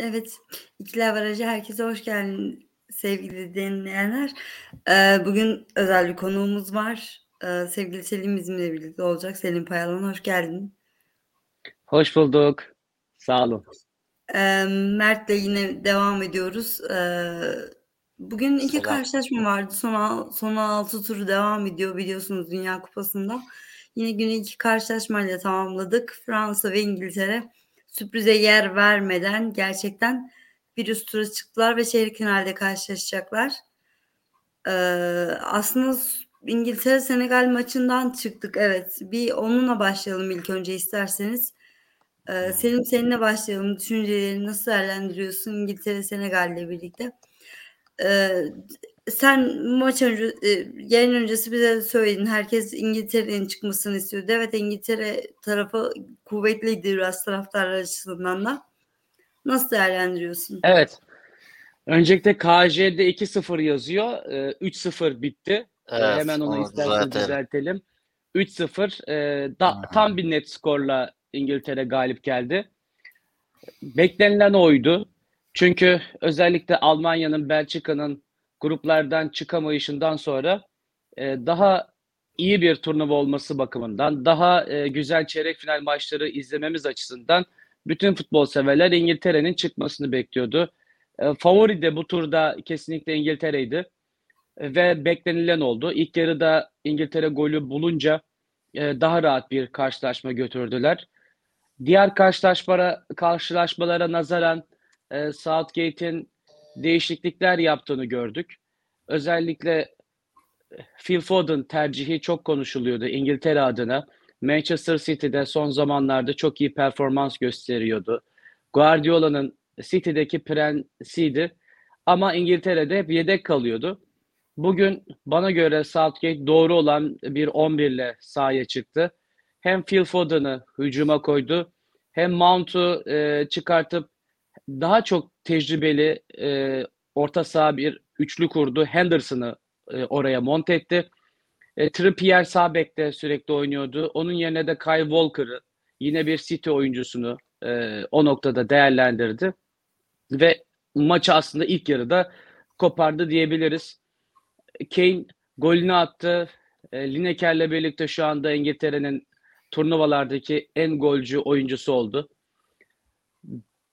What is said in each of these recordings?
Evet, İkili Avaraj'a herkese hoş geldin sevgili dinleyenler. Ee, bugün özel bir konuğumuz var. Ee, sevgili Selim bizimle birlikte olacak. Selim Payalan hoş geldin. Hoş bulduk. Sağ olun. Ee, Mert'le yine devam ediyoruz. Ee, bugün iki Selam. karşılaşma vardı. Son, son altı turu devam ediyor biliyorsunuz Dünya Kupası'nda. Yine günü iki karşılaşmayla tamamladık. Fransa ve İngiltere sürprize yer vermeden gerçekten bir üst çıktılar ve çeyrek finalde karşılaşacaklar. Ee, aslında İngiltere Senegal maçından çıktık. Evet. Bir onunla başlayalım ilk önce isterseniz. Ee, Selim seninle başlayalım. Düşüncelerini nasıl değerlendiriyorsun İngiltere Senegal ile birlikte? Ee, sen maç önce e, yayın öncesi bize de söyledin. Herkes İngiltere'nin çıkmasını istiyordu. Evet İngiltere tarafı kuvvetliydi biraz taraftarlar açısından da. Nasıl değerlendiriyorsun? Evet. Öncelikle KJ'de 2-0 yazıyor. Ee, 3-0 bitti. Ee, Evet, Hemen onu istersen düzeltelim. düzeltelim. 3-0 e, da, tam bir net skorla İngiltere galip geldi. Beklenilen oydu. Çünkü özellikle Almanya'nın, Belçika'nın gruplardan çıkamayışından sonra e, daha iyi bir turnuva olması bakımından, daha e, güzel çeyrek final maçları izlememiz açısından bütün futbol severler İngiltere'nin çıkmasını bekliyordu. E, favori de bu turda kesinlikle İngiltere'ydi E, ve beklenilen oldu. İlk yarıda İngiltere golü bulunca e, daha rahat bir karşılaşma götürdüler. Diğer karşılaşmalara, karşılaşmalara nazaran e, Southgate'in değişiklikler yaptığını gördük. Özellikle e, Phil Foden tercihi çok konuşuluyordu İngiltere adına. Manchester City'de son zamanlarda çok iyi performans gösteriyordu. Guardiola'nın City'deki prensiydi ama İngiltere'de hep yedek kalıyordu. Bugün bana göre Southgate doğru olan bir 11 ile sahaya çıktı. Hem Phil Foden'ı hücuma koydu hem Mount'u e, çıkartıp daha çok tecrübeli e, orta saha bir üçlü kurdu. Henderson'ı e, oraya monte etti. E, Trippier sağ bekte sürekli oynuyordu. Onun yerine de Kyle Walker'ı yine bir City oyuncusunu e, o noktada değerlendirdi. Ve maçı aslında ilk yarıda kopardı diyebiliriz. Kane golünü attı. E, Lineker'le birlikte şu anda İngiltere'nin turnuvalardaki en golcü oyuncusu oldu.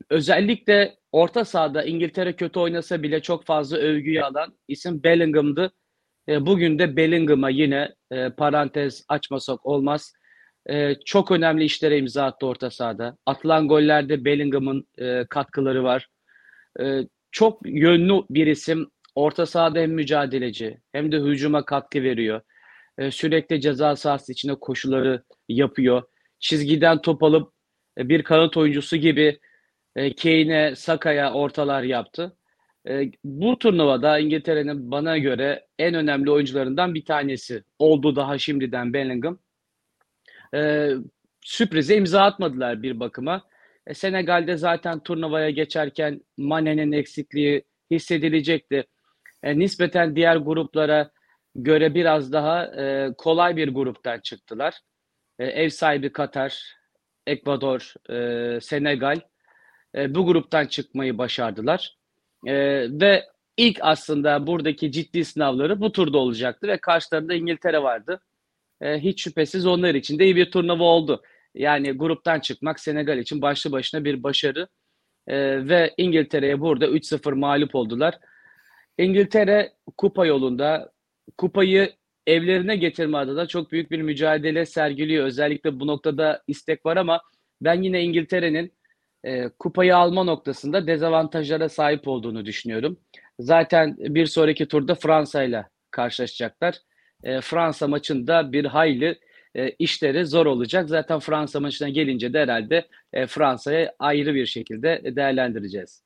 Özellikle orta sahada İngiltere kötü oynasa bile çok fazla övgüyü alan isim Bellingham'dı. E, bugün de Bellingham'a yine e, parantez açmasak olmaz. E, çok önemli işlere imza attı orta sahada. Atılan gollerde Bellingham'ın e, katkıları var. E, çok yönlü bir isim. Orta sahada hem mücadeleci hem de hücuma katkı veriyor. E, sürekli ceza sahası içinde koşuları yapıyor. Çizgiden top alıp e, bir kanat oyuncusu gibi e, Kane'e, Saka'ya ortalar yaptı. E, bu turnuvada İngiltere'nin bana göre en önemli oyuncularından bir tanesi oldu daha şimdiden Bellingham. E, sürprize imza atmadılar bir bakıma. E, Senegal'de zaten turnuvaya geçerken Mane'nin eksikliği hissedilecekti. E, nispeten diğer gruplara göre biraz daha kolay bir gruptan çıktılar. Ev sahibi Katar, Ekvador, e, Senegal e, bu gruptan çıkmayı başardılar. E, ve ilk aslında buradaki ciddi sınavları bu turda olacaktı ve karşılarında İngiltere vardı. E, hiç şüphesiz onlar için de iyi bir turnuva oldu. Yani gruptan çıkmak Senegal için başlı başına bir başarı. E, ve İngiltere'ye burada 3-0 mağlup oldular. İngiltere kupa yolunda kupayı evlerine getirme adına çok büyük bir mücadele sergiliyor. Özellikle bu noktada istek var ama ben yine İngiltere'nin e, kupayı alma noktasında dezavantajlara sahip olduğunu düşünüyorum. Zaten bir sonraki turda Fransa ile karşılaşacaklar. E, Fransa maçında bir hayli e, işleri zor olacak. Zaten Fransa maçına gelince de herhalde e, Fransa'yı ayrı bir şekilde değerlendireceğiz.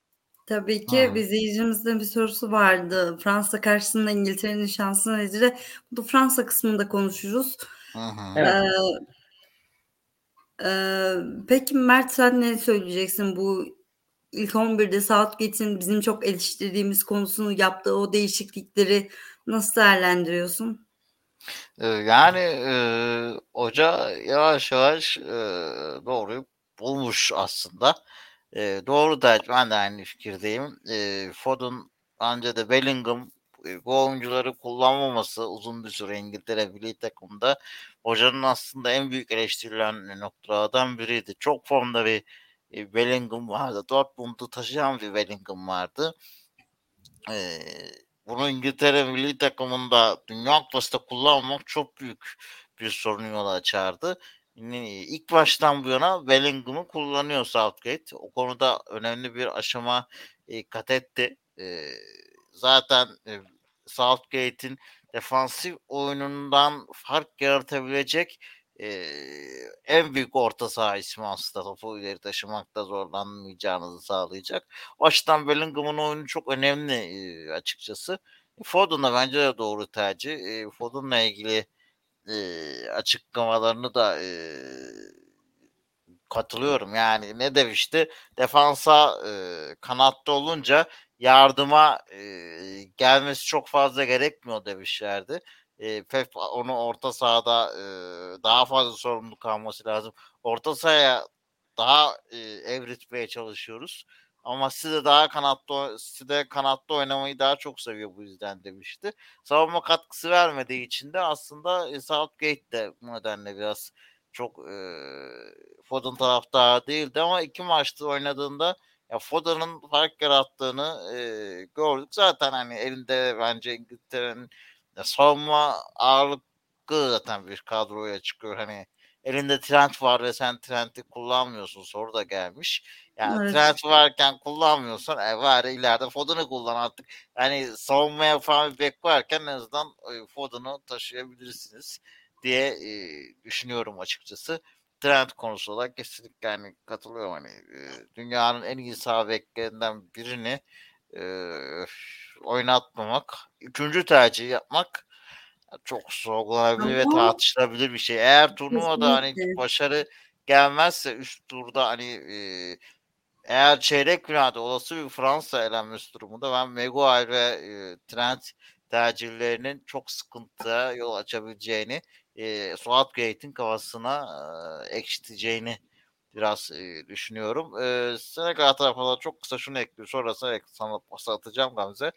Tabii ki Ha. bir izleyicimizin bir sorusu vardı. Fransa karşısında İngiltere'nin şansı nedir? Bu Fransa kısmında konuşuruz. Hı hı. Evet. Ee, e, peki Mert sen ne söyleyeceksin bu ilk 11'de Southgate'in bizim çok eleştirdiğimiz konusunu yaptığı o değişiklikleri nasıl değerlendiriyorsun? Ee, Yani e, hoca yavaş yavaş e, doğruyu bulmuş aslında. Eee, doğru tercih. Ben de aynı fikirdeyim. Eee, Foden bence de Bellingham e, bu oyuncuları kullanmaması uzun bir süre İngiltere milli takımında hocanın aslında en büyük eleştirilen noktalardan biriydi. Çok formda bir Bellingham vardı. Dortmund'u taşıyan bir Bellingham vardı. Bunu İngiltere milli takımında Dünya Kupası'nda kullanmak çok büyük bir sorun yol açardı. İlk baştan bu yana Bellingham'ı kullanıyor Southgate. O konuda önemli bir aşama kat etti. E, zaten Southgate'in defansif oyunundan fark yaratabilecek e, en büyük orta saha ismi aslında topu ileri taşımakta zorlanmayacağınızı sağlayacak. O açıdan Bellingham'ın oyunu çok önemli e, açıkçası. Foden da bence de doğru tercih. E, Foden'la ilgili e, açıklamalarını da e, katılıyorum. Yani ne demişti? Defansa e, kanatta olunca yardıma e, gelmesi çok fazla gerekmiyor demişlerdi. E, Pep onu orta sahada e, daha fazla sorumluluk alması lazım. Orta sahaya daha e, evritmeye çalışıyoruz. Ama size daha kanatta size kanatta oynamayı daha çok seviyor bu yüzden demişti. Savunma katkısı vermediği için de aslında e, Southgate de bu nedenle biraz çok e, Foden taraftarı değildi ama iki maçta oynadığında ya Foden'ın fark yarattığını e, gördük. Zaten hani elinde bence İngiltere'nin savunma ağırlıklı zaten bir kadroya çıkıyor. Hani elinde Trent var ve sen Trent'i kullanmıyorsun soru da gelmiş. Yani evet. Trent varken kullanmıyorsan e, var ileride Foden'ı kullan artık. Yani savunma yapan bir bek varken en azından e, Foden'ı taşıyabilirsiniz diye e, düşünüyorum açıkçası. Trent konusu olarak kesinlikle yani katılıyorum hani dünyanın en iyi sağ beklerinden birini e, oynatmamak, üçüncü tercih yapmak çok sorgulanabilir ve tartışılabilir bir şey. Eğer turnuvada hani başarı gelmezse üst turda hani e, eğer çeyrek finalde olası bir Fransa elenmesi durumunda ben Maguire ve e, Trent tercihlerinin çok sıkıntıya yol açabileceğini e, Southgate'in kafasına e, ekşiteceğini biraz e, düşünüyorum. E, Senegal tarafına çok kısa şunu ekliyor. Sonra sana pas atacağım Gamze.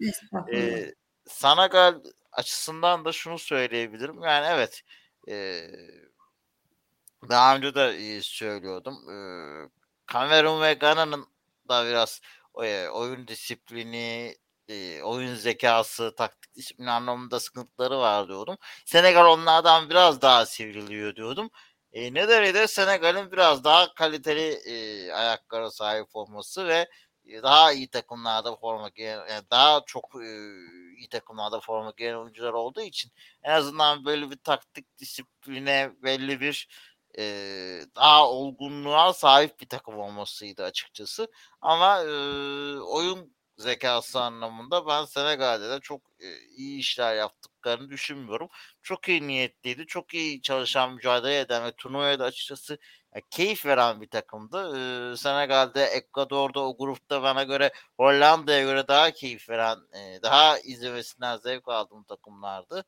E, Senegal açısından da şunu söyleyebilirim. Yani evet e, daha önce de söylüyordum. E, Cameron ve Gana'nın da biraz e, oyun disiplini, e, oyun zekası, taktik disiplini anlamında sıkıntıları var diyordum. Senegal onlardan biraz daha sivriliyor diyordum. E, ne de Senegal'in biraz daha kaliteli e, ayaklara sahip olması ve daha iyi takımlarda forma giyen, yani daha çok e, iyi takımlarda forma giyen oyuncular olduğu için en azından böyle bir taktik disipline belli bir e, daha olgunluğa sahip bir takım olmasıydı açıkçası. Ama e, oyun zekası anlamında ben Senegal'de de çok e, iyi işler yaptıklarını düşünmüyorum. Çok iyi niyetliydi, çok iyi çalışan, mücadele eden ve turnuvaya da açıkçası keyif veren bir takımdı. Senegal'de, Ekvador'da o grupta bana göre Hollanda'ya göre daha keyif veren, e, daha izlemesinden zevk aldığım takımlardı.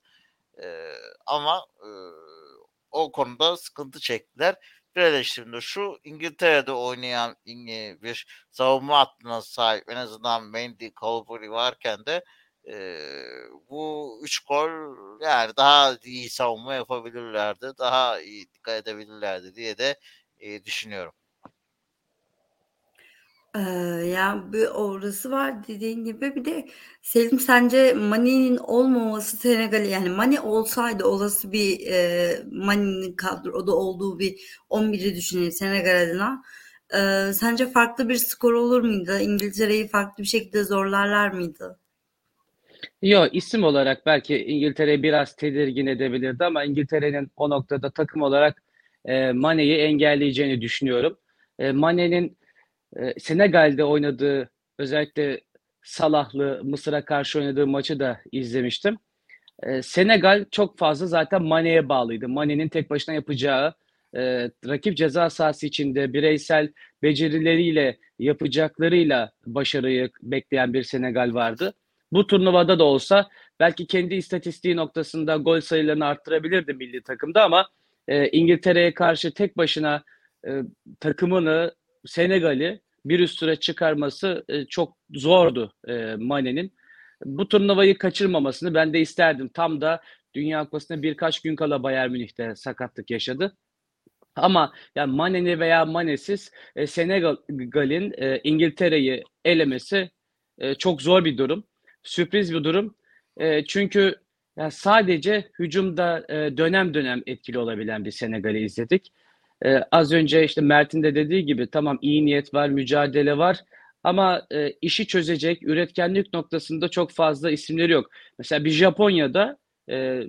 Ama o konuda sıkıntı çektiler. Bir eleştirimde şu İngiltere'de oynayan bir savunma hattına sahip en azından Mendy, Calvary varken de e, bu üç gol yani daha iyi savunma yapabilirlerdi. Daha iyi dikkat edebilirlerdi diye de e, düşünüyorum. Ee, ya bir orası var dediğin gibi. Bir de Selim sence Mane'nin olmaması Senegal'i yani Mane olsaydı olası bir e, Mane'nin kadroda olduğu bir 11'i düşünelim Senegal adına. Ee, sence farklı bir skor olur muydu? İngiltere'yi farklı bir şekilde zorlarlar mıydı? Yok isim olarak belki İngiltere biraz tedirgin edebilirdi ama İngiltere'nin o noktada takım olarak e, Mane'yi engelleyeceğini düşünüyorum. E, Mane'nin e, Senegal'de oynadığı özellikle Salahlı Mısır'a karşı oynadığı maçı da izlemiştim. E, Senegal çok fazla zaten Mane'ye bağlıydı. Mane'nin tek başına yapacağı e, rakip ceza sahası içinde bireysel becerileriyle yapacaklarıyla başarıyı bekleyen bir Senegal vardı. Bu turnuvada da olsa belki kendi istatistiği noktasında gol sayılarını arttırabilirdi milli takımda ama e, İngiltere'ye karşı tek başına e, takımını Senegal'i bir üst tura çıkarması e, çok zordu e, Mane'nin. Bu turnuvayı kaçırmamasını ben de isterdim. Tam da Dünya Kupası'na birkaç gün kala Bayern Münih'te sakatlık yaşadı. Ama yani Mane'ni veya Mane'siz e, Senegal'in e, İngiltere'yi elemesi e, çok zor bir durum. Sürpriz bir durum. E, çünkü yani sadece hücumda e, dönem dönem etkili olabilen bir Senegal'i izledik. E, az önce işte Mert'in de dediği gibi tamam iyi niyet var, mücadele var ama e, işi çözecek üretkenlik noktasında çok fazla isimleri yok. Mesela bir Japonya'da e,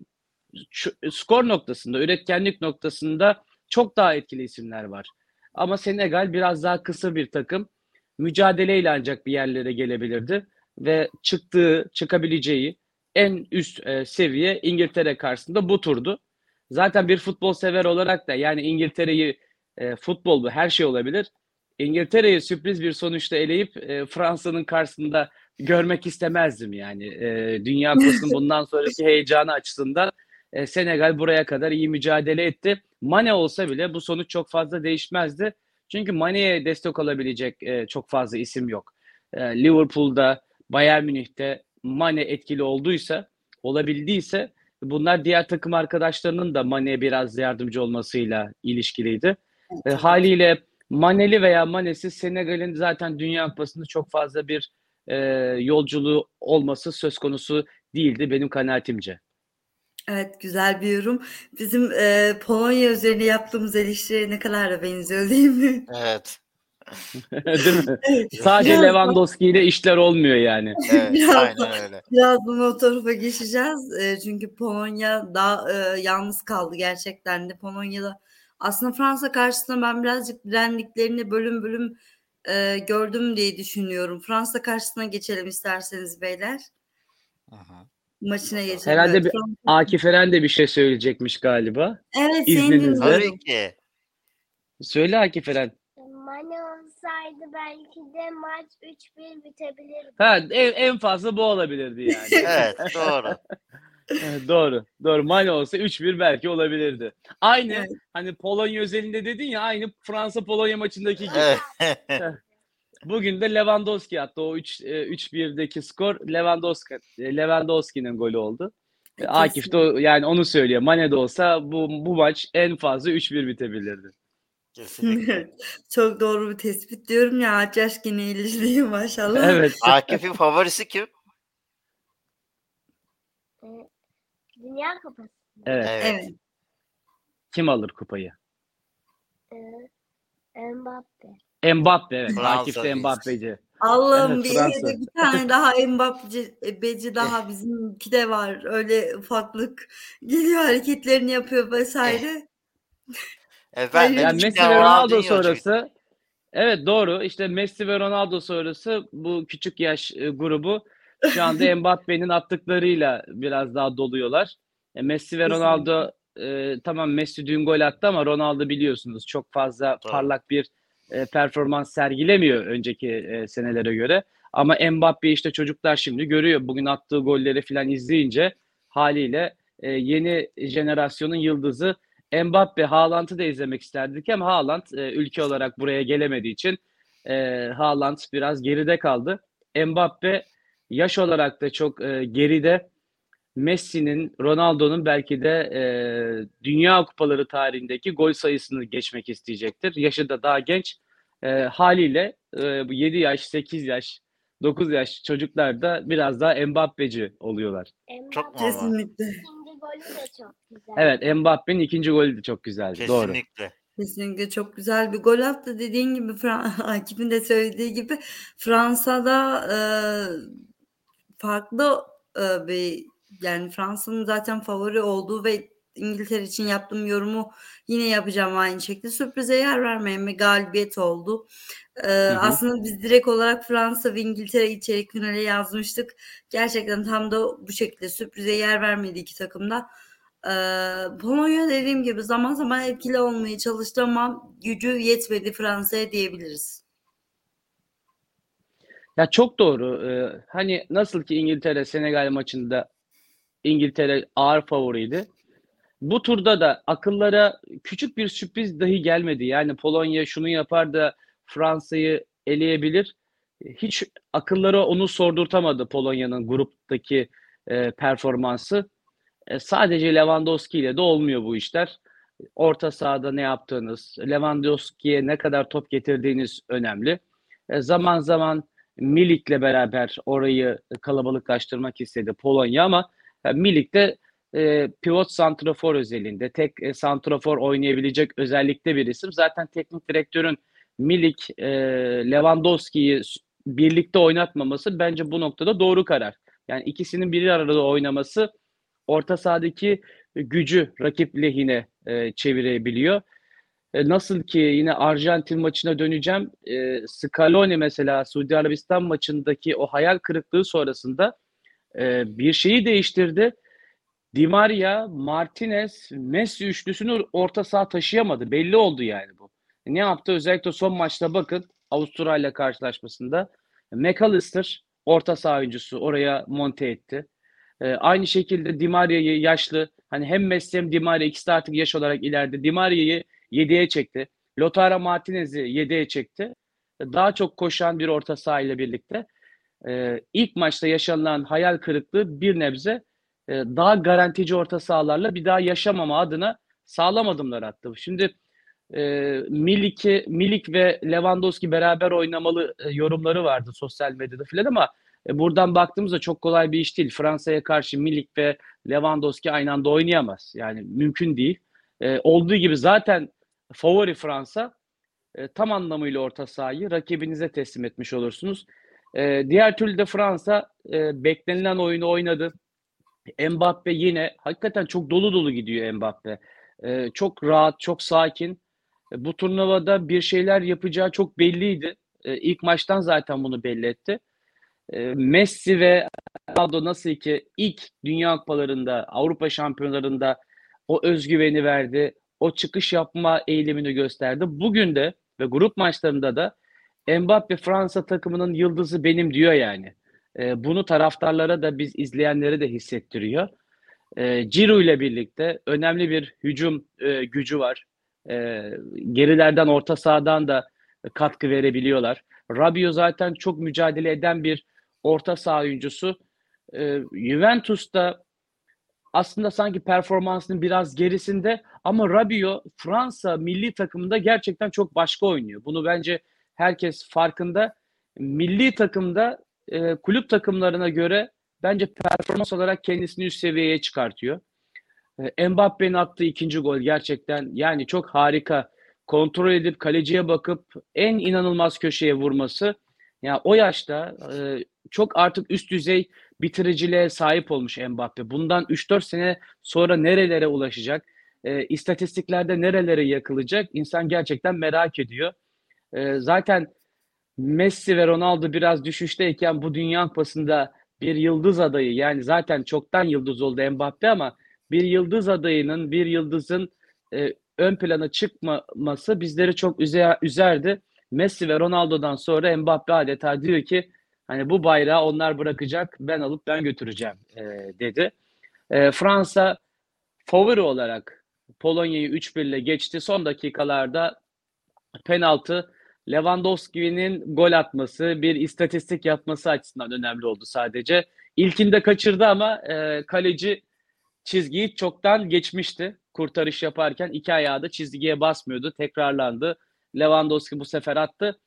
skor noktasında, üretkenlik noktasında çok daha etkili isimler var. Ama Senegal biraz daha kısa bir takım. Mücadeleyle ancak bir yerlere gelebilirdi ve çıktığı, çıkabileceği en üst e, seviye İngiltere karşısında bu turdu. Zaten bir futbol sever olarak da yani İngiltere'yi e, futbol bu her şey olabilir. İngiltere'yi sürpriz bir sonuçta eleyip e, Fransa'nın karşısında görmek istemezdim yani. E, Dünya Kupası'nın bundan sonraki heyecanı açısından e, Senegal buraya kadar iyi mücadele etti. Mane olsa bile bu sonuç çok fazla değişmezdi. Çünkü Mane'ye destek olabilecek e, çok fazla isim yok. E, Liverpool'da, Bayern Münih'te Mane etkili olduysa, olabildiyse bunlar diğer takım arkadaşlarının da Mane'ye biraz yardımcı olmasıyla ilişkiliydi. E, haliyle Maneli veya Manesiz Senegal'in zaten Dünya Kupası'nda çok fazla bir e, yolculuğu olması söz konusu değildi benim kanaatimce. Evet, güzel bir yorum. Bizim, eee, Polonya üzerine yaptığımız eleştiriye ne kadar da benziyor değil mi? Evet. Değil mi? Evet. Sadece Biraz Lewandowski ile işler olmuyor yani. Evet, Biraz aynen öyle. birazdan o tarafa geçeceğiz. Eee, çünkü Polonya daha, eee, yalnız kaldı gerçekten de. Polonya'da aslında Fransa karşısında ben birazcık direndiklerini bölüm bölüm, eee, gördüm diye düşünüyorum. Fransa karşısına geçelim isterseniz beyler. Hı. Maçına geçelim. Herhalde bir Akif Eren de bir şey söyleyecekmiş galiba. Evet, İzninizle. Tabii ki. Söyle Akif Eren. Mane olsaydı belki de maç 3-1 bitebilirdi. Ha, en, en fazla bu olabilirdi yani. Evet, doğru. Evet, doğru. Doğru. Mane olsa 3-1 belki olabilirdi. Aynı Evet. hani Polonya özelinde dedin ya aynı Fransa Polonya maçındaki gibi. Bugün de Lewandowski attı. O 3 e, 3-1'deki skor Lewandowski e, Lewandowski'nin golü oldu. E, E, Akif de yani onu söylüyor. Mane de olsa bu bu maç en fazla 3-1 bitebilirdi. Kesinlikle. Çok doğru bir tespit diyorum ya. Aç yaş gene ilişliği maşallah. Evet. Akif'in favorisi kim? Ee, Dünya Kupası. Evet. Evet. Evet. Kim alır kupayı? Ee, Mbappe. Mbappe evet. Fransa Akif de değil. Mbappe'ci. Allah'ım Evet, bir Fransa. de bir tane daha Mbappeci e, beci daha bizimki de var. Öyle ufaklık geliyor hareketlerini yapıyor vesaire. Efendim. Yani Messi ve Ronaldo sonrası evet doğru. İşte Messi ve Ronaldo sonrası bu küçük yaş e, grubu şu anda Mbappe'nin attıklarıyla biraz daha doluyorlar. E, Messi ve. Ronaldo e, tamam Messi dün gol attı ama Ronaldo biliyorsunuz çok fazla Doğru. parlak bir e, performans sergilemiyor önceki e, senelere göre. Ama Mbappe işte çocuklar şimdi görüyor. Bugün attığı golleri falan izleyince haliyle e, yeni jenerasyonun yıldızı Mbappe, Haaland'ı da izlemek isterdik ama Haaland e, ülke olarak buraya gelemediği için e, Haaland biraz geride kaldı. Mbappe yaş olarak da çok e, geride. Messi'nin, Ronaldo'nun belki de e, Dünya Kupaları tarihindeki gol sayısını geçmek isteyecektir. Yaşı da daha genç. E, haliyle e, bu 7 yaş, 8 yaş, 9 yaş çocuklar da biraz daha Mbappe'ci oluyorlar. Çok. Kesinlikle. Golü de çok güzel. Evet, Mbappe'nin ikinci golü de çok güzeldi. Doğru. Kesinlikle. Kesinlikle çok güzel bir gol attı. Dediğin gibi Akif'in de söylediği gibi Fransa'da e, farklı e, bir yani Fransa'nın zaten favori olduğu ve İngiltere için yaptığım yorumu yine yapacağım aynı şekilde. Sürprize yer vermeyen bir galibiyet oldu. E, hı. Aslında biz direkt olarak Fransa ve İngiltere içerik finale yazmıştık. Gerçekten tam da bu şekilde sürprize yer vermedi iki takım da. Ee, Polonya dediğim gibi zaman zaman etkili olmaya çalıştı ama gücü yetmedi Fransa'ya diyebiliriz. Ya çok doğru. Ee, hani nasıl ki İngiltere Senegal maçında İngiltere ağır favoriydi. Bu turda da akıllara küçük bir sürpriz dahi gelmedi. Yani Polonya şunu yapar da Fransa'yı eleyebilir. Hiç akılları onu sordurtamadı Polonya'nın gruptaki e, performansı. E, sadece Lewandowski ile de olmuyor bu işler. Orta sahada ne yaptığınız, Lewandowski'ye ne kadar top getirdiğiniz önemli. E, zaman zaman Milik'le beraber orayı kalabalıklaştırmak istedi Polonya ama e, Milik de e, pivot santrafor özelinde tek e, santrafor oynayabilecek özellikte bir isim. Zaten teknik direktörün Milik, e, Lewandowski'yi birlikte oynatmaması bence bu noktada doğru karar. Yani ikisinin bir arada oynaması orta sahadaki gücü rakip lehine e, çevirebiliyor. E, nasıl ki yine Arjantin maçına döneceğim. E, Scaloni mesela Suudi Arabistan maçındaki o hayal kırıklığı sonrasında e, bir şeyi değiştirdi. Di Maria, Martinez, Messi üçlüsünü orta saha taşıyamadı. Belli oldu yani bu. Ne yaptı? Özellikle son maçta bakın Avustralya karşılaşmasında McAllister orta saha oyuncusu oraya monte etti. E, aynı şekilde Di Maria'yı yaşlı hani hem Messi hem Di Maria ikisi de artık yaş olarak ileride. Di Maria'yı 7'ye çekti. Lotaro Martinez'i 7'ye çekti. Daha çok koşan bir orta saha ile birlikte e, ilk maçta yaşanılan hayal kırıklığı bir nebze e, daha garantici orta sahalarla bir daha yaşamama adına sağlam adımlar attı. Şimdi e, Milik'i, Milik ve Lewandowski beraber oynamalı e, yorumları vardı sosyal medyada filan ama e, buradan baktığımızda çok kolay bir iş değil. Fransa'ya karşı Milik ve Lewandowski aynı anda oynayamaz. Yani mümkün değil. E, olduğu gibi zaten favori Fransa e, tam anlamıyla orta sahayı rakibinize teslim etmiş olursunuz. E, diğer türlü de Fransa e, beklenilen oyunu oynadı. Mbappe yine hakikaten çok dolu dolu gidiyor Mbappe. E, çok rahat, çok sakin. E, bu turnuvada bir şeyler yapacağı çok belliydi. E, ilk maçtan zaten bunu belli etti. E, Messi ve Ronaldo nasıl ki ilk Dünya Kupalarında, Avrupa Şampiyonlarında o özgüveni verdi, o çıkış yapma eğilimini gösterdi. Bugün de ve grup maçlarında da Mbappe Fransa takımının yıldızı benim diyor yani. Bunu taraftarlara da biz izleyenlere de hissettiriyor. Ciro ile birlikte önemli bir hücum gücü var. E, gerilerden orta sahadan da katkı verebiliyorlar. Rabiot zaten çok mücadele eden bir orta saha oyuncusu. E, Juventus'ta aslında sanki performansının biraz gerisinde ama Rabiot Fransa milli takımında gerçekten çok başka oynuyor. Bunu bence herkes farkında. Milli takımda e, kulüp takımlarına göre bence performans olarak kendisini üst seviyeye çıkartıyor. E, Mbappe'nin attığı ikinci gol gerçekten yani çok harika. Kontrol edip kaleciye bakıp en inanılmaz köşeye vurması. Ya yani o yaşta e, çok artık üst düzey bitiriciliğe sahip olmuş Mbappe. Bundan 3-4 sene sonra nerelere ulaşacak? E, istatistiklerde nerelere yakılacak? İnsan gerçekten merak ediyor. E, zaten Messi ve Ronaldo biraz düşüşteyken bu Dünya Kupası'nda bir yıldız adayı yani zaten çoktan yıldız oldu Mbappe ama bir yıldız adayının bir yıldızın e, ön plana çıkmaması bizleri çok üzer, üzerdi. Messi ve Ronaldo'dan sonra Mbappe adeta diyor ki hani bu bayrağı onlar bırakacak ben alıp ben götüreceğim e, dedi. E, Fransa favori olarak Polonya'yı 3-1 ile geçti. Son dakikalarda penaltı Lewandowski'nin gol atması, bir istatistik yapması açısından önemli oldu sadece. İlkinde kaçırdı ama e, kaleci çizgiyi çoktan geçmişti. Kurtarış yaparken iki ayağı da çizgiye basmıyordu. Tekrarlandı. Lewandowski bu sefer attı.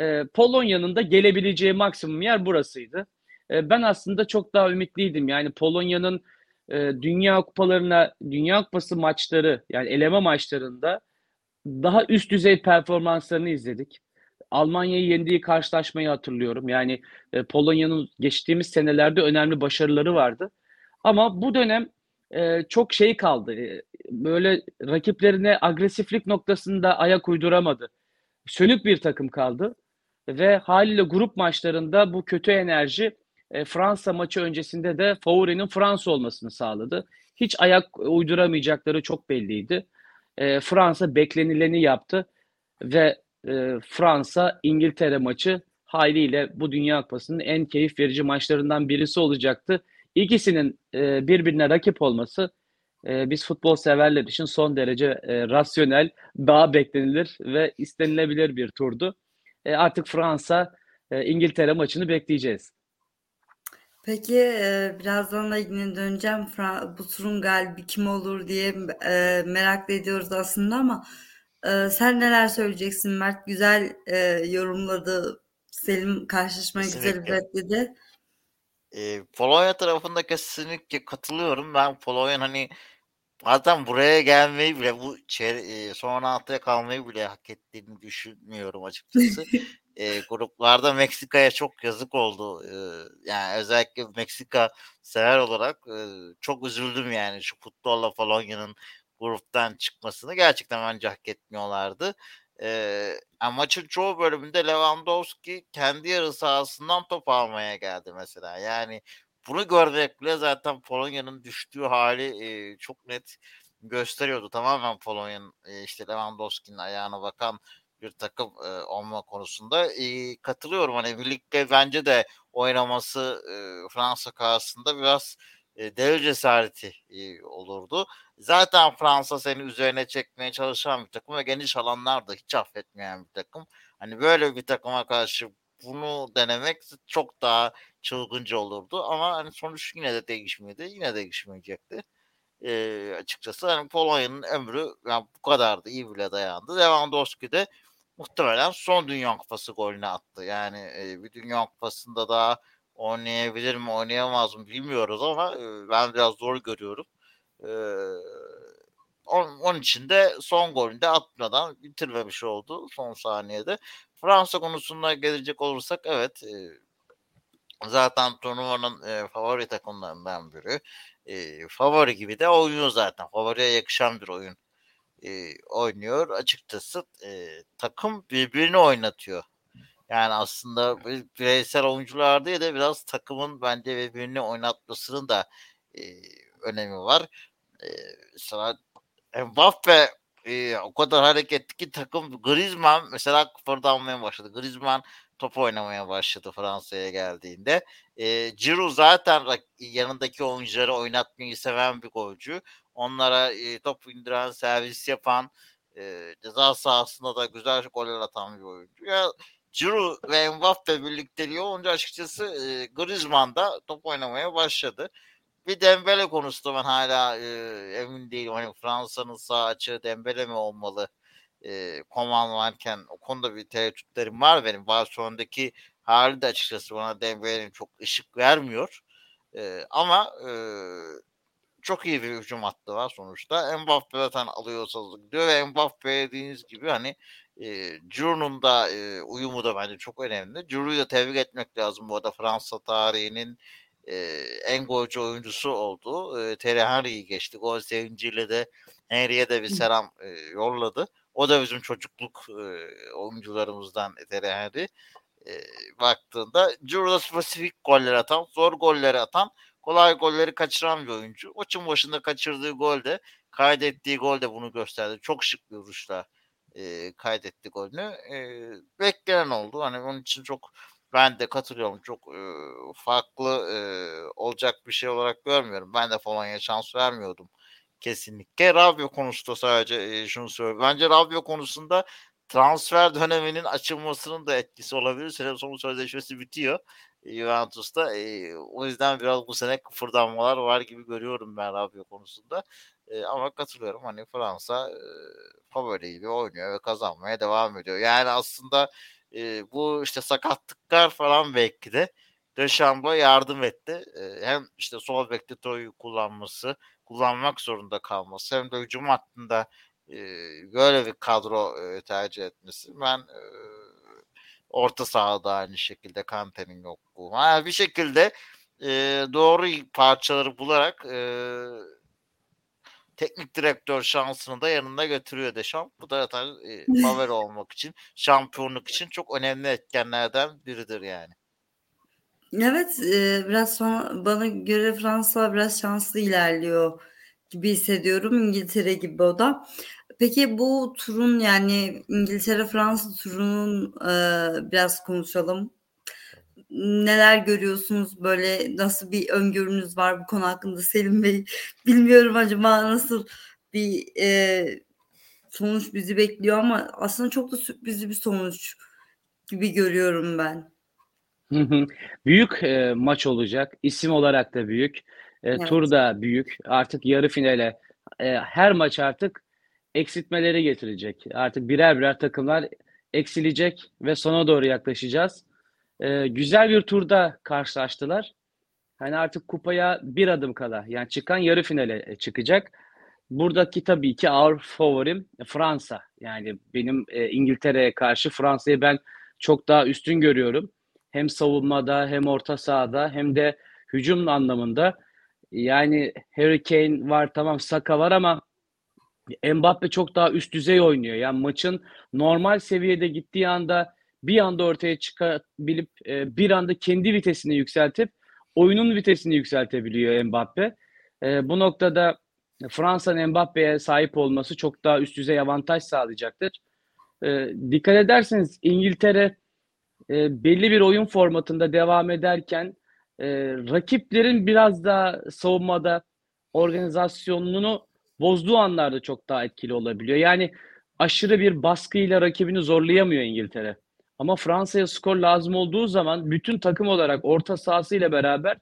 E, Polonya'nın da gelebileceği maksimum yer burasıydı. E, ben aslında çok daha ümitliydim. Yani Polonya'nın e, Dünya Kupalarına, Dünya Kupası maçları yani eleme maçlarında daha üst düzey performanslarını izledik. Almanya'yı yendiği karşılaşmayı hatırlıyorum. Yani e, Polonya'nın geçtiğimiz senelerde önemli başarıları vardı. Ama bu dönem e, çok şey kaldı. Böyle rakiplerine agresiflik noktasında ayak uyduramadı. Sönük bir takım kaldı. Ve haliyle grup maçlarında bu kötü enerji e, Fransa maçı öncesinde de favorinin Fransa olmasını sağladı. Hiç ayak uyduramayacakları çok belliydi e, Fransa beklenileni yaptı ve e, Fransa İngiltere maçı haliyle bu Dünya Kupası'nın en keyif verici maçlarından birisi olacaktı. İkisinin e, birbirine rakip olması e, biz futbol severler için son derece e, rasyonel, daha beklenilir ve istenilebilir bir turdu. E, artık Fransa e, İngiltere maçını bekleyeceğiz. Peki e, birazdan da yine döneceğim. Fra bu turun galibi kim olur diye e, merak ediyoruz aslında ama e, sen neler söyleyeceksin Mert? Güzel e, yorumladı. Selim karşılaşmayı güzel özetledi. E, Polonya tarafında kesinlikle katılıyorum. Ben Polonya'nın hani zaten buraya gelmeyi bile bu e, son altıya kalmayı bile hak ettiğini düşünmüyorum açıkçası. e, gruplarda Meksika'ya çok yazık oldu. E, yani özellikle Meksika sever olarak e, çok üzüldüm yani şu futbolla Polonya'nın gruptan çıkmasını gerçekten bence hak etmiyorlardı. E, maçın çoğu bölümünde Lewandowski kendi yarı sahasından top almaya geldi mesela. Yani bunu görmek bile zaten Polonya'nın düştüğü hali e, çok net gösteriyordu. Tamamen Polonya'nın e, işte Lewandowski'nin ayağına bakan bir takım e, olma konusunda e, katılıyorum. Hani birlikte bence de oynaması e, Fransa karşısında biraz e, cesareti olurdu. Zaten Fransa seni üzerine çekmeye çalışan bir takım ve geniş alanlarda hiç affetmeyen bir takım. Hani böyle bir takıma karşı bunu denemek çok daha çılgınca olurdu ama hani sonuç yine de değişmedi. Yine değişmeyecekti. E, açıkçası hani Polonya'nın ömrü yani bu kadar da iyi bile dayandı. Lewandowski de muhtemelen son Dünya Kupası golünü attı. Yani e, bir Dünya Kupası'nda daha oynayabilir mi oynayamaz mı bilmiyoruz ama ben biraz zor görüyorum. Onun, için de son golünde atmadan bitirmemiş oldu son saniyede. Fransa konusunda gelecek olursak evet zaten turnuvanın favori takımlarından biri. Favori gibi de oynuyor zaten. Favoriye yakışan bir oyun oynuyor. Açıkçası takım birbirini oynatıyor. Yani aslında bireysel oyuncular değil de biraz takımın bence birbirini oynatmasının da e, önemi var. E, mesela Mbappe e, o kadar hareketli ki takım Griezmann mesela kıpırdanmaya başladı. Griezmann top oynamaya başladı Fransa'ya geldiğinde. E, Giroud zaten yanındaki oyuncuları oynatmayı seven bir golcü. Onlara e, top indiren, servis yapan, e, ceza sahasında da güzel goller atan bir oyuncu. Ya Giroud ve Mbappe birlikteliği olunca açıkçası e, Griezmann da top oynamaya başladı. Bir Dembele konusunda ben hala e, emin değilim. Hani Fransa'nın sağ açığı Dembele mi olmalı? E, Koman varken o konuda bir tereddütlerim var benim. Barcelona'daki hali de açıkçası bana Dembele'nin çok ışık vermiyor. E, ama e, çok iyi bir hücum hattı var sonuçta. Mbappe zaten alıyorsa gidiyor ve Mbappe dediğiniz gibi hani e, Giroud'un da e, uyumu da bence çok önemli. Giroud'u da tebrik etmek lazım bu arada Fransa tarihinin e, en golcü oyuncusu oldu. E, Terry Henry'yi geçti. Gol sevinciyle de Henry'e de bir selam e, yolladı. O da bizim çocukluk e, oyuncularımızdan Terry Henry. E, baktığında Giroud'a spesifik goller atan, zor golleri atan, kolay golleri kaçıran bir oyuncu. Maçın başında kaçırdığı gol de kaydettiği gol de bunu gösterdi. Çok şık bir vuruşla e, kaydetti golünü. E, beklenen oldu. Hani onun için çok ben de katılıyorum. Çok e, farklı e, olacak bir şey olarak görmüyorum. Ben de Polonya'ya şans vermiyordum kesinlikle. Rabio konusunda sadece e, şunu söyleyeyim. Bence Rabio konusunda transfer döneminin açılmasının da etkisi olabilir. Sene sonu sözleşmesi bitiyor. Juventus'ta. E, o yüzden biraz bu sene kıpırdanmalar var gibi görüyorum ben Rabio konusunda. E, ama katılıyorum. Hani Fransa e, favori gibi oynuyor ve kazanmaya devam ediyor. Yani aslında e, bu işte sakatlıklar falan belki de Dechamps'a yardım etti. E, hem işte sol bekte Toy'u kullanması, kullanmak zorunda kalması hem de hücum hattında e, böyle bir kadro e, tercih etmesi. Ben e, orta sahada aynı şekilde Kante'nin yokluğu. Yani bir şekilde e, doğru parçaları bularak e, teknik direktör şansını da yanında götürüyor Deşamp. Bu da zaten e, olmak için, şampiyonluk için çok önemli etkenlerden biridir yani. Evet, e, biraz sonra bana göre Fransa biraz şanslı ilerliyor gibi hissediyorum. İngiltere gibi o da. Peki bu turun yani İngiltere-Fransa turunun e, biraz konuşalım. Neler görüyorsunuz böyle nasıl bir öngörünüz var bu konu hakkında Selim Bey? Bilmiyorum acaba nasıl bir e, sonuç bizi bekliyor ama aslında çok da sürprizli bir sonuç gibi görüyorum ben. büyük e, maç olacak. İsim olarak da büyük. E, Evet. tur da büyük. Artık yarı finale e, her maç artık eksiltmeleri getirecek. Artık birer birer takımlar eksilecek ve sona doğru yaklaşacağız. E, güzel bir turda karşılaştılar. Hani artık kupaya bir adım kala. Yani çıkan yarı finale e, çıkacak. Buradaki tabii ki ağır favorim Fransa. Yani benim e, İngiltere'ye karşı Fransa'yı ben çok daha üstün görüyorum. Hem savunmada hem orta sahada hem de hücum anlamında. Yani Harry Kane var tamam Saka var ama Mbappe çok daha üst düzey oynuyor. Yani maçın normal seviyede gittiği anda bir anda ortaya çıkabilip e, bir anda kendi vitesini yükseltip oyunun vitesini yükseltebiliyor Mbappe. E, bu noktada Fransa'nın Mbappe'ye sahip olması çok daha üst düzey avantaj sağlayacaktır. E, dikkat ederseniz İngiltere e, belli bir oyun formatında devam ederken e, rakiplerin biraz daha savunmada organizasyonunu bozduğu anlarda çok daha etkili olabiliyor. Yani aşırı bir baskıyla rakibini zorlayamıyor İngiltere. Ama Fransa'ya skor lazım olduğu zaman bütün takım olarak orta sahasıyla beraber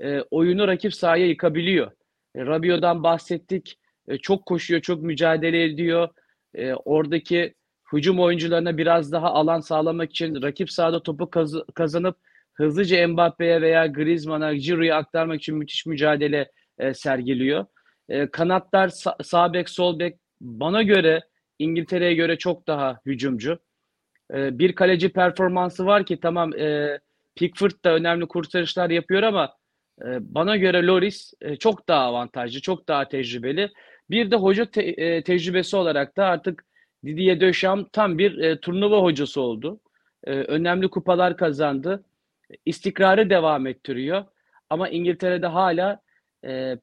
e, oyunu rakip sahaya yıkabiliyor. E, Rabiot'dan bahsettik. E, çok koşuyor, çok mücadele ediyor. E, oradaki hücum oyuncularına biraz daha alan sağlamak için rakip sahada topu kaz- kazanıp hızlıca Mbappe'ye veya Griezmann'a, Giroud'a aktarmak için müthiş mücadele e, sergiliyor. E, kanatlar sa- sağ bek, sol bek bana göre İngiltere'ye göre çok daha hücumcu. E, bir kaleci performansı var ki tamam e, Pickford da önemli kurtarışlar yapıyor ama e, bana göre Loris e, çok daha avantajlı, çok daha tecrübeli. Bir de hoca te- e, tecrübesi olarak da artık Didier Deschamps tam bir e, turnuva hocası oldu. E, önemli kupalar kazandı. İstikrarı devam ettiriyor. Ama İngiltere'de hala e,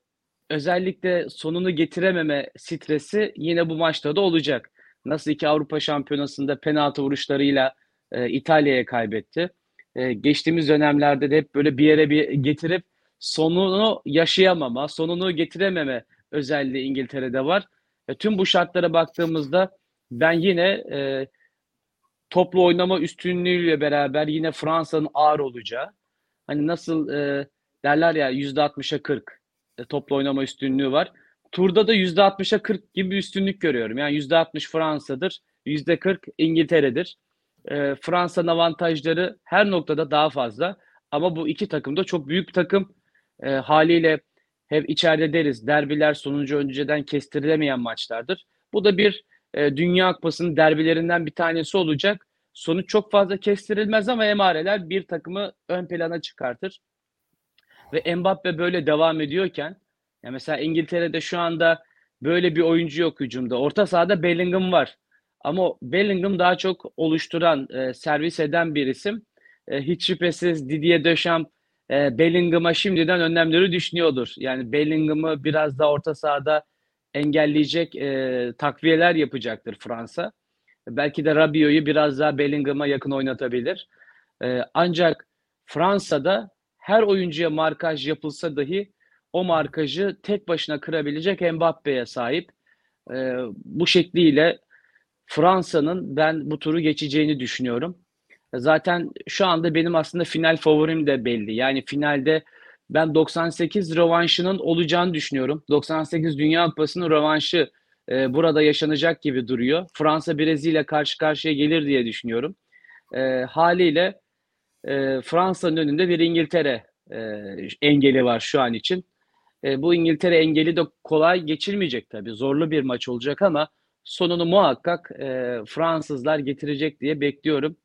özellikle sonunu getirememe stresi yine bu maçta da olacak. Nasıl ki Avrupa Şampiyonası'nda penaltı vuruşlarıyla e, İtalya'ya kaybetti. E, geçtiğimiz dönemlerde de hep böyle bir yere bir getirip sonunu yaşayamama, sonunu getirememe özelliği İngiltere'de var. E, tüm bu şartlara baktığımızda ben yine e, toplu oynama üstünlüğüyle beraber yine Fransa'nın ağır olacağı. Hani nasıl e, derler ya %60'a 40 e, toplu oynama üstünlüğü var. Turda da %60'a 40 gibi bir üstünlük görüyorum. Yani %60 Fransa'dır, %40 İngiltere'dir. E, Fransa'nın avantajları her noktada daha fazla. Ama bu iki takım da çok büyük bir takım. E, haliyle hep içeride deriz. Derbiler sonuncu önceden kestirilemeyen maçlardır. Bu da bir e, Dünya Kupası'nın derbilerinden bir tanesi olacak. Sonuç çok fazla kestirilmez ama emareler bir takımı ön plana çıkartır. Ve Mbappe böyle devam ediyorken ya mesela İngiltere'de şu anda böyle bir oyuncu yok hücumda. Orta sahada Bellingham var. Ama Bellingham daha çok oluşturan, e, servis eden bir isim. E, hiç şüphesiz Didier Deschamps e, Bellingham'a şimdiden önlemleri düşünüyordur. Yani Bellingham'ı biraz da orta sahada engelleyecek e, takviyeler yapacaktır Fransa. Belki de Rabiot'u biraz daha Bellingham'a yakın oynatabilir. E, ancak Fransa'da her oyuncuya markaj yapılsa dahi o markajı tek başına kırabilecek Mbappe'ye sahip. E, bu şekliyle Fransa'nın ben bu turu geçeceğini düşünüyorum. Zaten şu anda benim aslında final favorim de belli. Yani finalde ben 98 rövanşının olacağını düşünüyorum. 98 Dünya Kupası'nın rövanşı e, burada yaşanacak gibi duruyor. Fransa Brezilya karşı karşıya gelir diye düşünüyorum. E, haliyle e, Fransa'nın önünde bir İngiltere e, engeli var şu an için. E, bu İngiltere engeli de kolay geçilmeyecek tabii. Zorlu bir maç olacak ama sonunu muhakkak e, Fransızlar getirecek diye bekliyorum.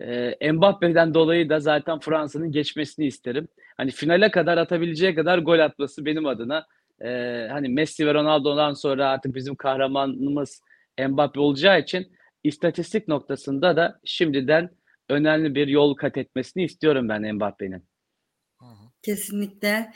E, Mbappe'den dolayı da zaten Fransa'nın geçmesini isterim. Hani finale kadar atabileceği kadar gol atması benim adına e, hani Messi ve Ronaldo'dan sonra artık bizim kahramanımız Mbappe olacağı için istatistik noktasında da şimdiden önemli bir yol kat etmesini istiyorum ben Mbappe'nin. Kesinlikle.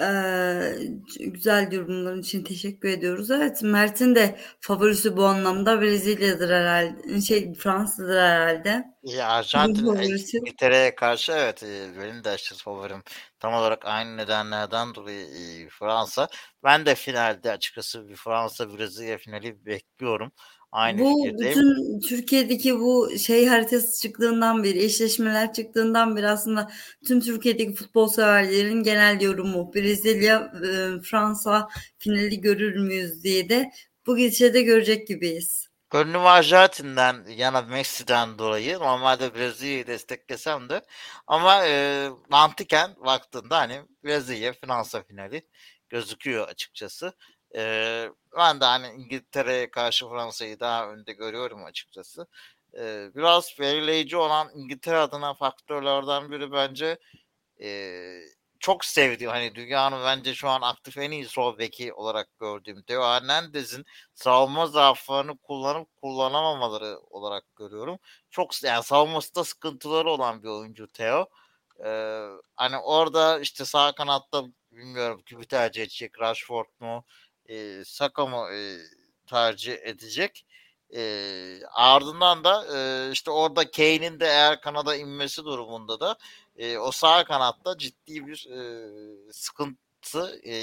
Ee, güzel yorumların için teşekkür ediyoruz. Evet, Mert'in de favorisi bu anlamda Brezilya'dır herhalde. Şey, Fransa'dır herhalde. Ya favorisi. İngiltere'ye karşı evet e, benim de aşırı favorim. Tam olarak aynı nedenlerden dolayı e, Fransa. Ben de finalde açıkçası bir Fransa Brezilya finali bekliyorum. Aynı Bu fikirdeyim. bütün Türkiye'deki bu şey haritası çıktığından beri, eşleşmeler çıktığından beri aslında tüm Türkiye'deki futbol severlerin genel yorumu Brezilya, e, Fransa finali görür müyüz diye de bu gidişe görecek gibiyiz. Gönlüm Arjantin'den yana Messi'den dolayı normalde Brezilya'yı desteklesem de ama e, mantıken baktığında hani Brezilya Fransa finali gözüküyor açıkçası. E, ben de hani İngiltere'ye karşı Fransa'yı daha önde görüyorum açıkçası. E, biraz belirleyici olan İngiltere adına faktörlerden biri bence e, çok sevdiğim hani dünyanın bence şu an aktif en iyi sol beki olarak gördüğüm Theo Hernandez'in savunma zaaflarını kullanıp kullanamamaları olarak görüyorum. Çok yani savunmasında sıkıntıları olan bir oyuncu Theo. Ee, hani orada işte sağ kanatta bilmiyorum kimi tercih edecek Rashford mu e, Saka mı e, tercih edecek. E, ardından da e, işte orada Kane'in de eğer kanada inmesi durumunda da e, o sağ kanatta ciddi bir e, sıkıntı e,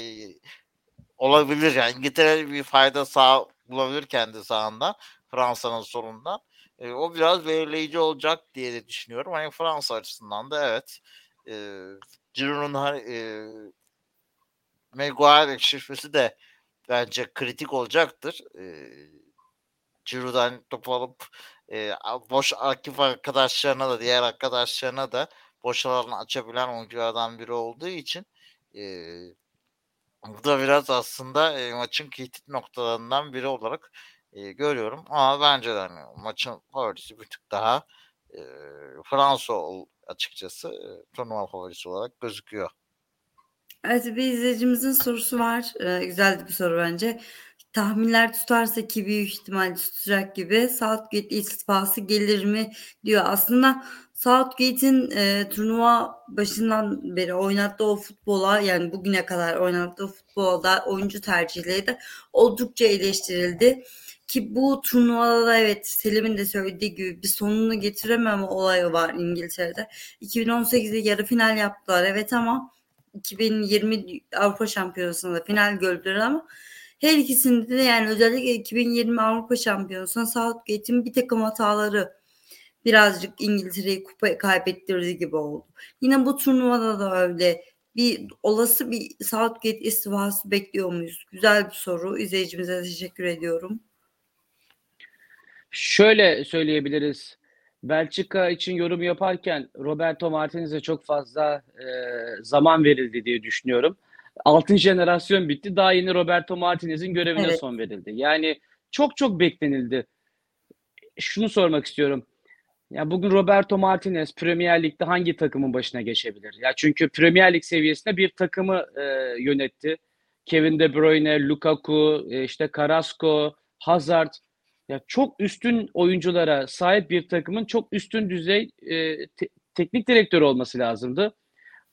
olabilir. Yani İngiltere bir fayda sağ bulabilir kendi sağından Fransa'nın sorundan. E, o biraz belirleyici olacak diye de düşünüyorum. Hani Fransa açısından da evet. E, Giroud'un hani e, Maguire eşleşmesi de bence kritik olacaktır. E, Giroud'dan topu alıp e, boş akif arkadaşlarına da diğer arkadaşlarına da boş alanı açabilen oyunculardan biri olduğu için e, bu da biraz aslında e, maçın kilit noktalarından biri olarak e, görüyorum. Ama bence de hani maçın favorisi bir tık daha e, Fransa açıkçası e, turnuva favorisi olarak gözüküyor. Evet bir izleyicimizin sorusu var. Ee, güzel bir soru bence. Tahminler tutarsa ki büyük ihtimal tutacak gibi Southgate istifası gelir mi diyor. Aslında Southgate'in e, turnuva başından beri oynattığı o futbola yani bugüne kadar oynattığı futbolda oyuncu tercihleri de oldukça eleştirildi. Ki bu turnuvada da evet Selim'in de söylediği gibi bir sonunu getirememe olayı var İngiltere'de. 2018'de yarı final yaptılar evet ama 2020 Avrupa Şampiyonası'nda final gördüler ama her ikisinde de yani özellikle 2020 Avrupa Şampiyonası'nda Southgate'in bir takım hataları birazcık İngiltere'yi kupa kaybettirdiği gibi oldu. Yine bu turnuvada da öyle bir olası bir Southgate istifası bekliyor muyuz? Güzel bir soru. İzleyicimize teşekkür ediyorum. Şöyle söyleyebiliriz. Belçika için yorum yaparken Roberto Martinez'e çok fazla e, zaman verildi diye düşünüyorum. Altın jenerasyon bitti. Daha yeni Roberto Martinez'in görevine evet. son verildi. Yani çok çok beklenildi. Şunu sormak istiyorum. Ya bugün Roberto Martinez Premier Lig'de hangi takımın başına geçebilir? Ya çünkü Premier Lig seviyesinde bir takımı e, yönetti. Kevin De Bruyne, Lukaku, e, işte Carrasco, Hazard ya çok üstün oyunculara sahip bir takımın çok üstün düzey e, te- teknik direktör olması lazımdı.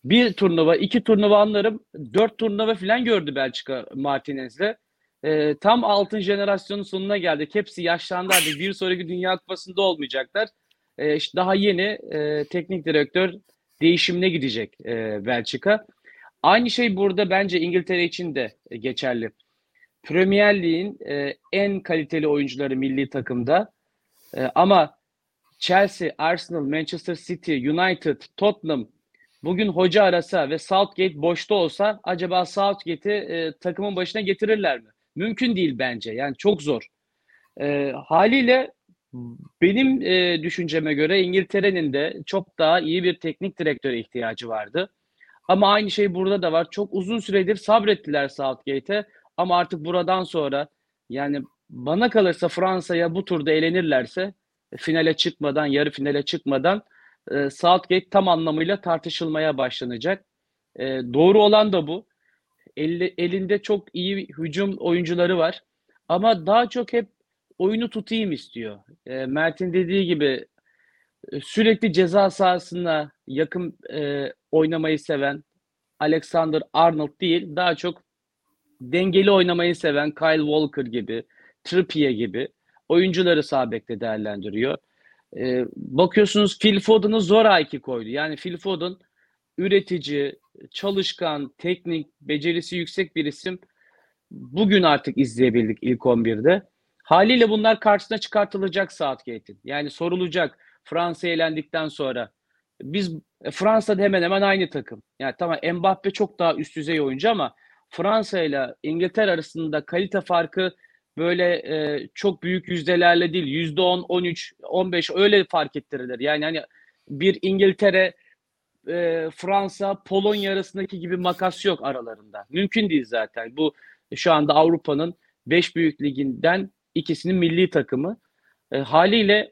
Bir turnuva, iki turnuva anlarım. Dört turnuva falan gördü Belçika Martinez'le. E, tam altın jenerasyonun sonuna geldik. Hepsi yaşlandı. Bir sonraki Dünya Kupası'nda olmayacaklar. E, işte daha yeni e, teknik direktör değişimine gidecek e, Belçika. Aynı şey burada bence İngiltere için de geçerli. Premier Lig'in e, en kaliteli oyuncuları milli takımda. E, ama Chelsea, Arsenal, Manchester City, United, Tottenham bugün hoca arasa ve Southgate boşta olsa acaba Southgate'i e, takımın başına getirirler mi? Mümkün değil bence. Yani çok zor. E, haliyle benim e, düşünceme göre İngiltere'nin de çok daha iyi bir teknik direktöre ihtiyacı vardı. Ama aynı şey burada da var. Çok uzun süredir sabrettiler Southgate'e. Ama artık buradan sonra yani bana kalırsa Fransa'ya bu turda elenirlerse finale çıkmadan, yarı finale çıkmadan e, Southgate tam anlamıyla tartışılmaya başlanacak. E, doğru olan da bu. El, elinde çok iyi hücum oyuncuları var. Ama daha çok hep oyunu tutayım istiyor. E, Mert'in dediği gibi e, sürekli ceza sahasına yakın e, oynamayı seven Alexander Arnold değil, daha çok dengeli oynamayı seven Kyle Walker gibi, Trippier gibi oyuncuları sağ bekte değerlendiriyor. Ee, bakıyorsunuz Phil Foden'ı zor A2 koydu. Yani Phil Foden üretici, çalışkan, teknik, becerisi yüksek bir isim. Bugün artık izleyebildik ilk 11'de. Haliyle bunlar karşısına çıkartılacak Southgate'in. Yani sorulacak Fransa eğlendikten sonra. Biz Fransa'da hemen hemen aynı takım. Yani tamam Mbappe çok daha üst düzey oyuncu ama Fransa ile İngiltere arasında kalite farkı böyle e, çok büyük yüzdelerle değil. Yüzde on, on üç, on beş öyle fark ettirilir. Yani hani bir İngiltere, e, Fransa, Polonya arasındaki gibi makas yok aralarında. Mümkün değil zaten. Bu şu anda Avrupa'nın beş büyük liginden ikisinin milli takımı. E, haliyle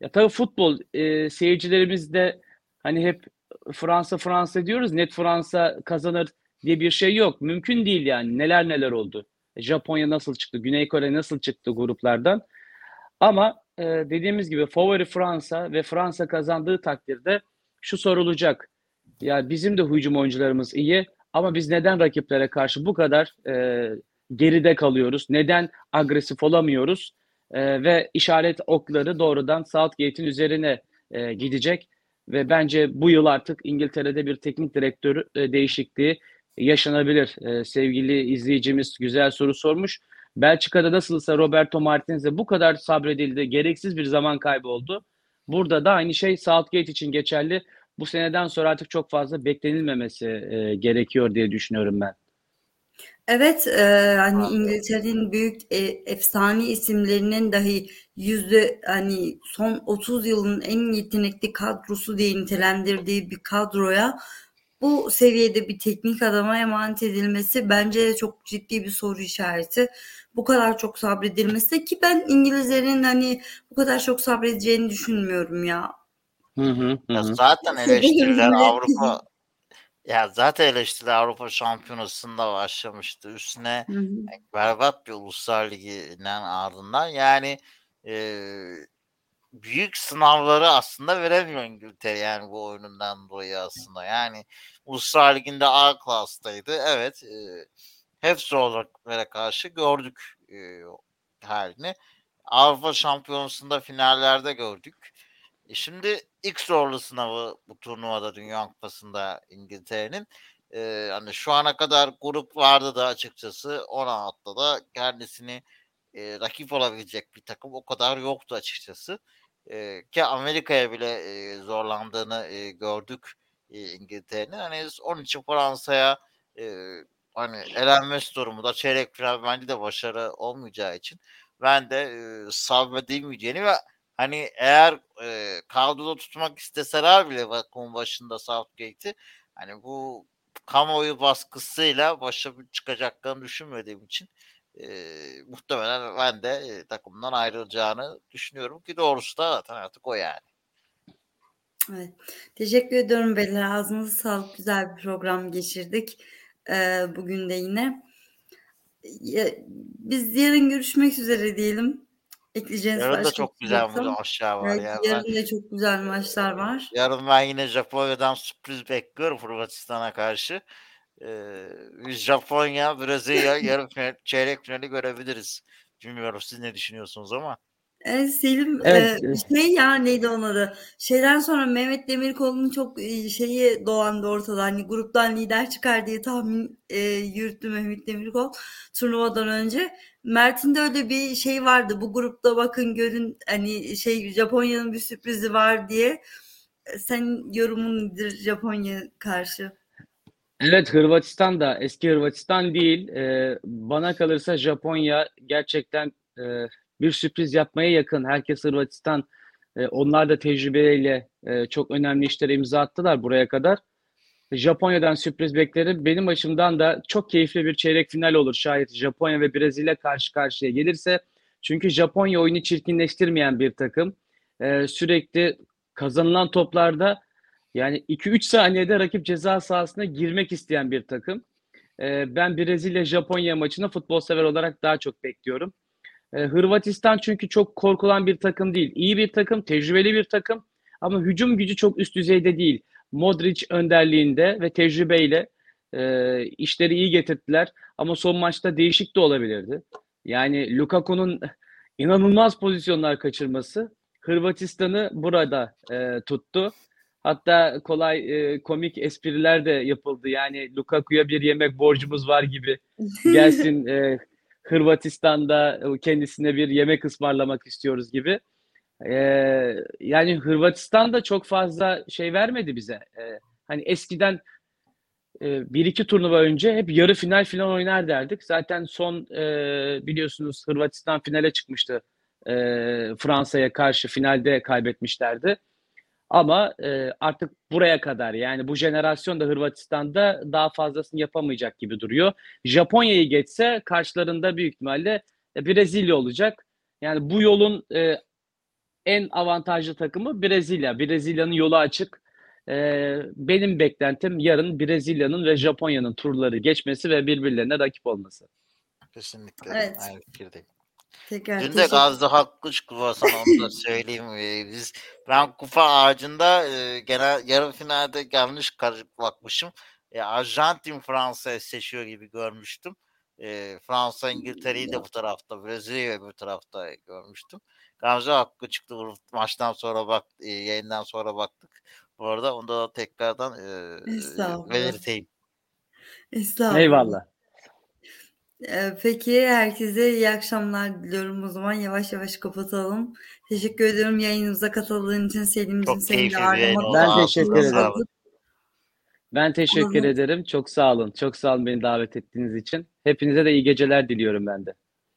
ya tabii futbol e, seyircilerimiz de hani hep Fransa Fransa diyoruz. Net Fransa kazanır diye bir şey yok. Mümkün değil yani. Neler neler oldu. Japonya nasıl çıktı? Güney Kore nasıl çıktı gruplardan? Ama e, dediğimiz gibi favori Fransa ve Fransa kazandığı takdirde şu sorulacak. Ya bizim de hücum oyuncularımız iyi ama biz neden rakiplere karşı bu kadar e, geride kalıyoruz? Neden agresif olamıyoruz? E, ve işaret okları doğrudan Southgate'in üzerine e, gidecek ve bence bu yıl artık İngiltere'de bir teknik direktör e, değişikliği yaşanabilir. E, sevgili izleyicimiz güzel soru sormuş. Belçika'da nasılsa Roberto Martinez'e bu kadar sabredildi. Gereksiz bir zaman kaybı oldu. Burada da aynı şey Southgate için geçerli. Bu seneden sonra artık çok fazla beklenilmemesi e, gerekiyor diye düşünüyorum ben. Evet, e, hani İngiltere'nin büyük e, efsane isimlerinin dahi yüzde hani son 30 yılın en yetenekli kadrosu diye nitelendirdiği bir kadroya bu seviyede bir teknik adama emanet edilmesi bence çok ciddi bir soru işareti. Bu kadar çok sabredilmesi ki ben İngilizlerin hani bu kadar çok sabredeceğini düşünmüyorum ya. Hı hı, hı. Ya zaten eleştiriler Avrupa ya zaten eleştiriler Avrupa Şampiyonası'nda başlamıştı. Üstüne Hı hı. berbat bir Uluslar Ligi'nden ardından yani e, büyük sınavları aslında veremiyor İngiltere yani bu oyunundan dolayı aslında. Yani Uluslar Ligi'nde A klastaydı. Evet. E, hep zorluklara karşı gördük e, halini. Avrupa Şampiyonası'nda finallerde gördük. E şimdi ilk zorlu sınavı bu turnuvada Dünya Kupası'nda İngiltere'nin. E, hani şu ana kadar grup vardı da açıkçası 16'da da kendisini e, rakip olabilecek bir takım o kadar yoktu açıkçası. E, ki Amerika'ya bile e, zorlandığını e, gördük e, İngiltere'nin. Hani onun için Fransa'ya e, hani elenmesi durumunda çeyrek final bence de başarı olmayacağı için ben de e, sabredilmeyeceğini ve hani eğer e, kadroda tutmak isteseler bile bakımın başında Southgate'i hani bu kamuoyu baskısıyla başa çıkacaklarını düşünmediğim için e, muhtemelen ben de e, takımdan ayrılacağını düşünüyorum ki doğrusu da zaten artık o yani. Evet. Teşekkür ediyorum beyler. Ağzınıza sağlık. Güzel bir program geçirdik. Ee, bugün de yine. Ya, biz yarın görüşmek üzere diyelim. Ekleyeceğiniz Yarın da çok şey güzel yoksa. maçlar var. Evet, Yani yarın ben, da çok güzel maçlar var. yarın ben yine Japonya'dan sürpriz bekliyorum Hırvatistan'a karşı. Biz Japonya, Brezilya yarı final, çeyrek finali görebiliriz. Bilmiyorum siz ne düşünüyorsunuz ama. E, Selim Evet. e, şey ya neydi onun adı? Şeyden sonra Mehmet Demirkol'un çok e, şeyi dolandı ortada. Hani gruptan lider çıkar diye tahmin e, yürüttü Mehmet Demirkol turnuvadan önce. Mert'in de öyle bir şey vardı. Bu grupta bakın görün hani şey Japonya'nın bir sürprizi var diye. E, Sen yorumun nedir Japonya karşı? Evet Hırvatistan da eski Hırvatistan değil. Ee, bana kalırsa Japonya gerçekten e, bir sürpriz yapmaya yakın. Herkes Hırvatistan. e, onlar da tecrübeyle e, çok önemli işlere imza attılar buraya kadar. Japonya'dan sürpriz beklerim. Benim açımdan da çok keyifli bir çeyrek final olur şayet Japonya ve Brezilya karşı karşıya gelirse. Çünkü Japonya oyunu çirkinleştirmeyen bir takım. Ee, sürekli kazanılan toplarda yani 2-3 saniyede rakip ceza sahasına girmek isteyen bir takım. Ee, ben Brezilya-Japonya maçını futbol sever olarak daha çok bekliyorum. Ee, Hırvatistan çünkü çok korkulan bir takım değil. İyi bir takım, tecrübeli bir takım ama hücum gücü çok üst düzeyde değil. Modric önderliğinde ve tecrübeyle e, işleri iyi getirdiler. Ama son maçta değişik de olabilirdi. Yani Lukaku'nun inanılmaz pozisyonlar kaçırması Hırvatistan'ı burada e, tuttu. Hatta kolay e, komik espriler de yapıldı. Yani Lukaku'ya bir yemek borcumuz var gibi gelsin e, Hırvatistan'da kendisine bir yemek ısmarlamak istiyoruz gibi. Ee, yani Hırvatistan da çok fazla şey vermedi bize. Ee, hani eskiden e, bir iki turnuva önce hep yarı final falan oynar derdik. Zaten son e, biliyorsunuz Hırvatistan finale çıkmıştı. E, Fransa'ya karşı finalde kaybetmişlerdi. Ama e, artık buraya kadar yani bu jenerasyon da Hırvatistan'da daha fazlasını yapamayacak gibi duruyor. Japonya'yı geçse karşılarında büyük ihtimalle e, Brezilya olacak. Yani bu yolun e, en avantajlı takımı Brezilya. Brezilya'nın yolu açık. E, benim beklentim yarın Brezilya'nın ve Japonya'nın turları geçmesi ve birbirlerine rakip olması. Kesinlikle. Evet. Aynı fikirdeyim. Tekrar Dün de Gazze Hakkı kupa sana onu da söyleyeyim. Ee, Biz ben kupa ağacında e, genel yarı finalde yanlış karışık bakmışım. E, Arjantin Fransa seçiyor gibi görmüştüm. E, Fransa İngiltere'yi de bu tarafta, Brezilya'yı bu tarafta görmüştüm. Gamze Hakkı çıktı maçtan sonra bak e, yayından sonra baktık. Bu arada onu da tekrardan e, belirteyim. Estağfurullah. Eyvallah. Ee, Peki herkese iyi akşamlar diliyorum o zaman yavaş yavaş kapatalım. Teşekkür ediyorum yayınımıza katıldığın için Selim'cim Çok seni de keyifli bir yayın ağırlamak oldu. Ben teşekkür ederim. sağlık. Ben teşekkür Olur. ederim. Çok sağ olun. Çok sağ olun beni davet ettiğiniz için. Hepinize de iyi geceler diliyorum ben de.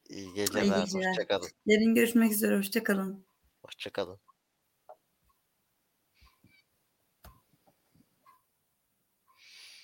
İyi geceler. geceler. Hoşçakalın. Yarın görüşmek üzere hoşçakalın. Hoşçakalın.